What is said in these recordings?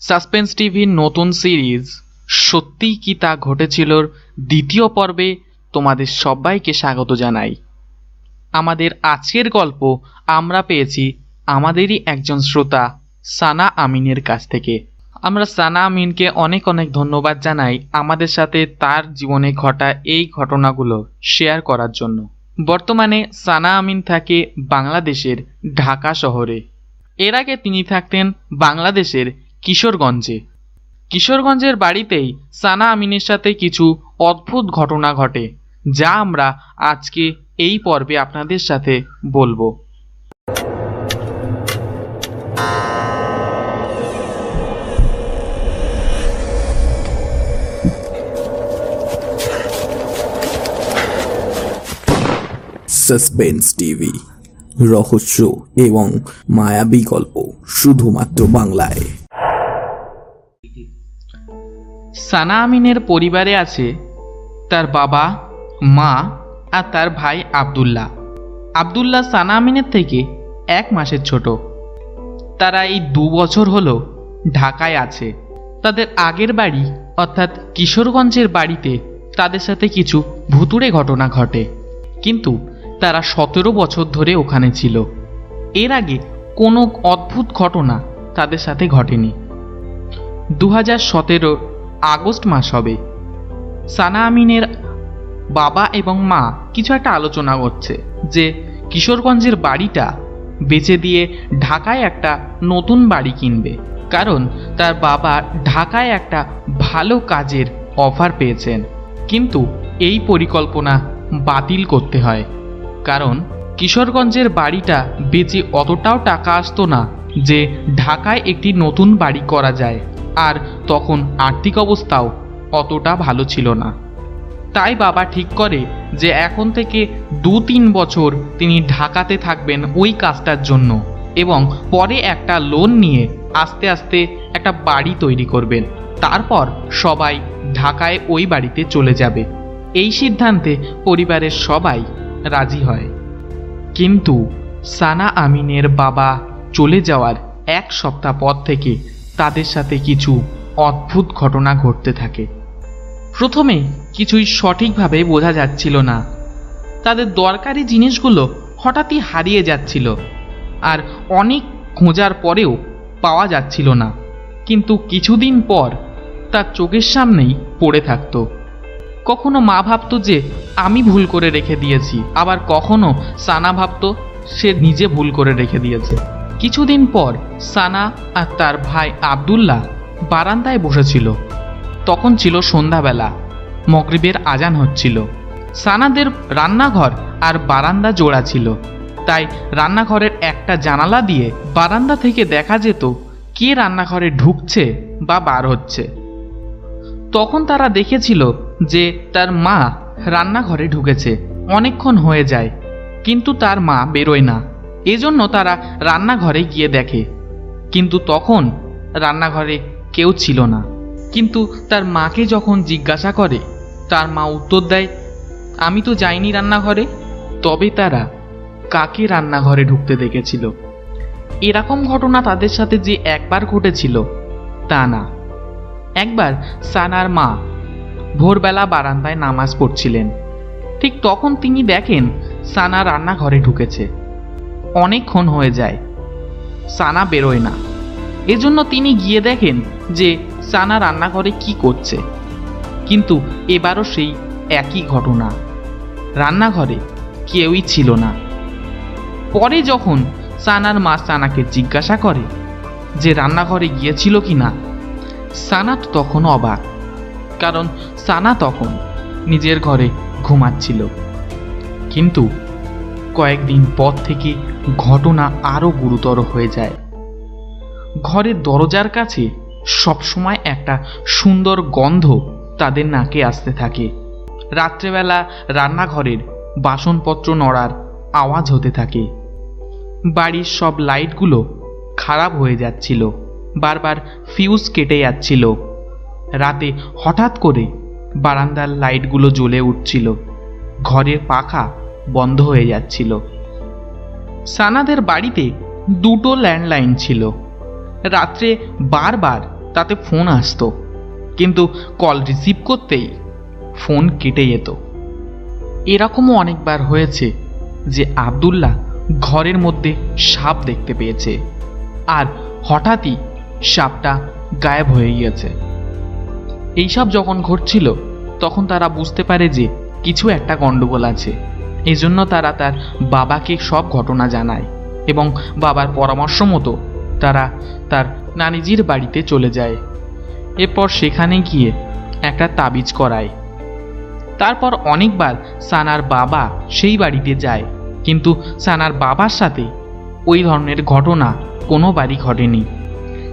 Suspense টিভির নতুন series. সত্যিই কি তা ঘটেছিলর দ্বিতীয় পর্বে তোমাদের সবাইকে স্বাগত জানাই। আমাদের আজকের গল্প আমরা পেয়েছি আমাদেরই একজন শ্রোতা, সানা আমিনের কাছ থেকে। আমরা সানা আমিনকে অনেক অনেক ধন্যবাদ জানাই আমাদের সাথে তার জীবনে ঘটা এই ঘটনাগুলো শেয়ার করার জন্য। বর্তমানে সানা আমিন থাকে বাংলাদেশের ঢাকা শহরে। এর আগে তিনি থাকতেন বাংলাদেশের কিশোরগঞ্জে। কিশোরগঞ্জের বাড়িতেই সানা আমিনের সাথে কিছু অদ্ভুত ঘটনা ঘটে, যা আমরা আজকে এই পর্বে আপনাদের সাথে বলব। সাসপেন্স টিভি, রহস্য এবং মায়াবী গল্প শুধুমাত্র বাংলায়। সানা আমিনের পরিবারে আছে তার বাবা, মা আর তার ভাই আব্দুল্লাহ। আব্দুল্লাহ সানা আমিনের থেকে এক মাসের ছোট। তারা এই দু বছর হলো ঢাকায় আছে। তাদের আগের বাড়ি, অর্থাৎ কিশোরগঞ্জের বাড়িতে তাদের সাথে কিছু ভুতুড়ে ঘটনা ঘটে। কিন্তু তারা সতেরো বছর ধরে ওখানে ছিল। এর আগে কোনো অদ্ভুত ঘটনা তাদের সাথে ঘটেনি। দু হাজার সতেরো আগস্ট মাস হবে। সানা আমিনের বাবা এবং মা কিছু একটা আলোচনা করছে যে কিশোরগঞ্জের বাড়িটা বেচে দিয়ে ঢাকায় একটা নতুন বাড়ি কিনবে। কারণ তার বাবা ঢাকায় একটা ভালো কাজের অফার পেয়েছেন। কিন্তু এই পরিকল্পনা বাতিল করতে হয়। কারণ কিশোরগঞ্জের বাড়িটা বেচে অতটাও টাকা আসতো না যে ঢাকায় একটি নতুন বাড়ি করা যায়। আর তখন আর্থিক অবস্থাও অতটা ভালো ছিল না। তাই বাবা ঠিক করে যে এখন থেকে দু তিন বছর তিনি ঢাকাতে থাকবেন ওই কাজটার জন্য এবং পরে একটা লোন নিয়ে আস্তে আস্তে একটা বাড়ি তৈরি করবেন। তারপর সবাই ঢাকায় ওই বাড়িতে চলে যাবে। এই সিদ্ধান্তে পরিবারের সবাই রাজি হয়। কিন্তু সানা আমিনের বাবা চলে যাওয়ার এক সপ্তাহ পর থেকে তাদের সাথে কিছু অদ্ভুত ঘটনা ঘটতে থাকে। প্রথমে কিছুই সঠিকভাবে বোঝা যাচ্ছিল না। তাদের দরকারি জিনিসগুলো হঠাৎই হারিয়ে যাচ্ছিল আর অনেক খোঁজার পরেও পাওয়া যাচ্ছিল না। কিন্তু কিছুদিন পর তার চোখের সামনেই পড়ে থাকতো। কখনো মা ভাবতো যে আমি ভুল করে রেখে দিয়েছি, আবার কখনো সানা ভাবতো সে নিজে ভুল করে রেখে দিয়েছে। কিছুদিন পর সানা আর তার ভাই আব্দুল্লাহ বারান্দায় বসেছিল। তখন ছিল সন্ধ্যাবেলা। মগরিবের আজান হচ্ছিল। সানাদের রান্নাঘর আর বারান্দা জোড়া ছিল। তাই রান্নাঘরের একটা জানালা দিয়ে বারান্দা থেকে দেখা যেত কে রান্নাঘরে ঢুকছে বা বার হচ্ছে। তখন তারা দেখেছিল যে তার মা রান্নাঘরে ঢুকেছে। অনেকক্ষণ হয়ে যায়, কিন্তু তার মা বেরোয় না। এজন্য তারা রান্নাঘরে গিয়ে দেখে। কিন্তু তখন রান্নাঘরে কেউ ছিল না। কিন্তু তার মাকে যখন জিজ্ঞাসা করে, তার মা উত্তর দেয়, আমি তো যাইনি রান্নাঘরে। তবে তারা কাকে রান্নাঘরে ঢুকতে দেখেছিল? এরকম ঘটনা তাদের সাথে যে একবার ঘটেছিল, তা না। একবার সানার মা ভোরবেলা বারান্দায় নামাজ পড়ছিলেন। ঠিক তখন তিনি দেখেন সানা রান্নাঘরে ঢুকেছে। অনেকক্ষণ হয়ে যায়। সানা বেরোয় না। এজন্য তিনি গিয়ে দেখেন যে সানা রান্নাঘরে কি করছে। কিন্তু এবারও সেই একই ঘটনা। রান্নাঘরে কেউই ছিল না। পরে যখন সানার মা সানাকে জিজ্ঞাসা করে যে রান্নাঘরে গিয়েছিল কি না সানা তো তখন অবাক। কারণ সানা তখন নিজের ঘরে ঘুমাচ্ছিল। কিন্তু কয়েকদিন পর থেকে ঘটনা আরও গুরুতর হয়ে যায়। ঘরের দরজার কাছে সবসময় একটা সুন্দর গন্ধ তাদের নাকে আসতে থাকে। রাত্রেবেলা রান্নাঘরের বাসনপত্র নড়ার আওয়াজ হতে থাকে। বাড়ির সব লাইটগুলো খারাপ হয়ে যাচ্ছিল, বারবার ফিউজ কেটে যাচ্ছিল। রাতে হঠাৎ করে বারান্দার লাইটগুলো জ্বলে উঠছিল, ঘরের পাখা বন্ধ হয়ে যাচ্ছিল। সানাদের বাড়িতে দুটো ল্যান্ডলাইন ছিল। রাত্রে বারবার তাতে ফোন আসতো, কিন্তু কল রিসিভ করতেই ফোন কেটে যেত। এরকমও অনেকবার হয়েছে যে আব্দুল্লাহ ঘরের মধ্যে সাপ দেখতে পেয়েছে, আর হঠাৎই সাপটা গায়েব হয়ে গিয়েছে। এইসব যখন ঘটছিল, তখন তারা বুঝতে পারে যে কিছু একটা গণ্ডগোল আছে। এই জন্য তারা তার বাবাকে সব ঘটনা জানায় এবং বাবার পরামর্শ মতো তারা তার নানিজির বাড়িতে চলে যায়। এরপর সেখানে গিয়ে একটা তাবিজ করায়। তারপর অনেকবার সানার বাবা সেই বাড়িতে যায়, কিন্তু সানার বাবার সাথে ওই ধরনের ঘটনা কোনোবারই ঘটেনি।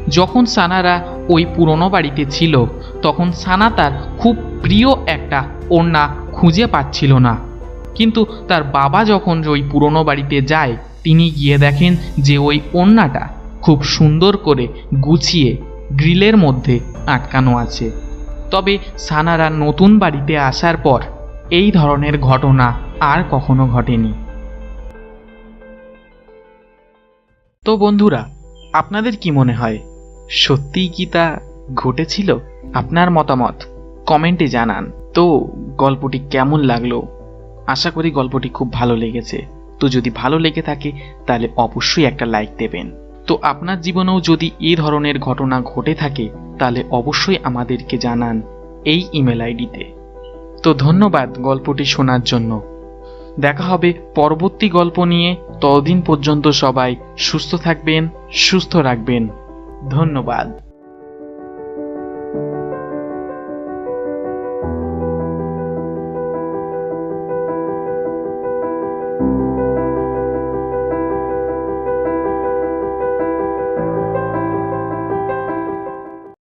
যখন সানারা ওই পুরনো বাড়িতে ছিল, তখন সানা তার খুব প্রিয় একটা ওড়না খুঁজে পাচ্ছিল না। কিন্তু তার বাবা যখন ওই পুরনো বাড়িতে যায়, তিনি গিয়ে দেখেন যে ওই ওড়নাটা খুব সুন্দর করে গুছিয়ে গ্রিলের মধ্যে আটকানো আছে। তবে সানারা নতুন বাড়িতে আসার পর এই ধরনের ঘটনা আর কখনো ঘটেনি। তো বন্ধুরা, আপনাদের কি মনে হয়, সত্যিই কি তা ঘটেছিল? আপনার মতামত কমেন্টে জানান। তো গল্পটি কেমন লাগল? আশা করি গল্পটি খুব ভালো লেগেছে। তো যদি ভালো লেগে থাকে, তাহলে অবশ্যই একটা লাইক দেবেন। তো আপনার জীবনেও যদি এ ধরনের ঘটনা ঘটে থাকে, তাহলে অবশ্যই আমাদেরকে জানান এই ইমেল আইডিতে। তো ধন্যবাদ গল্পটি শোনার জন্য। দেখা হবে পরবর্তী গল্প নিয়ে। ততদিন পর্যন্ত সবাই সুস্থ থাকবেন, সুস্থ রাখবেন। ধন্যবাদ।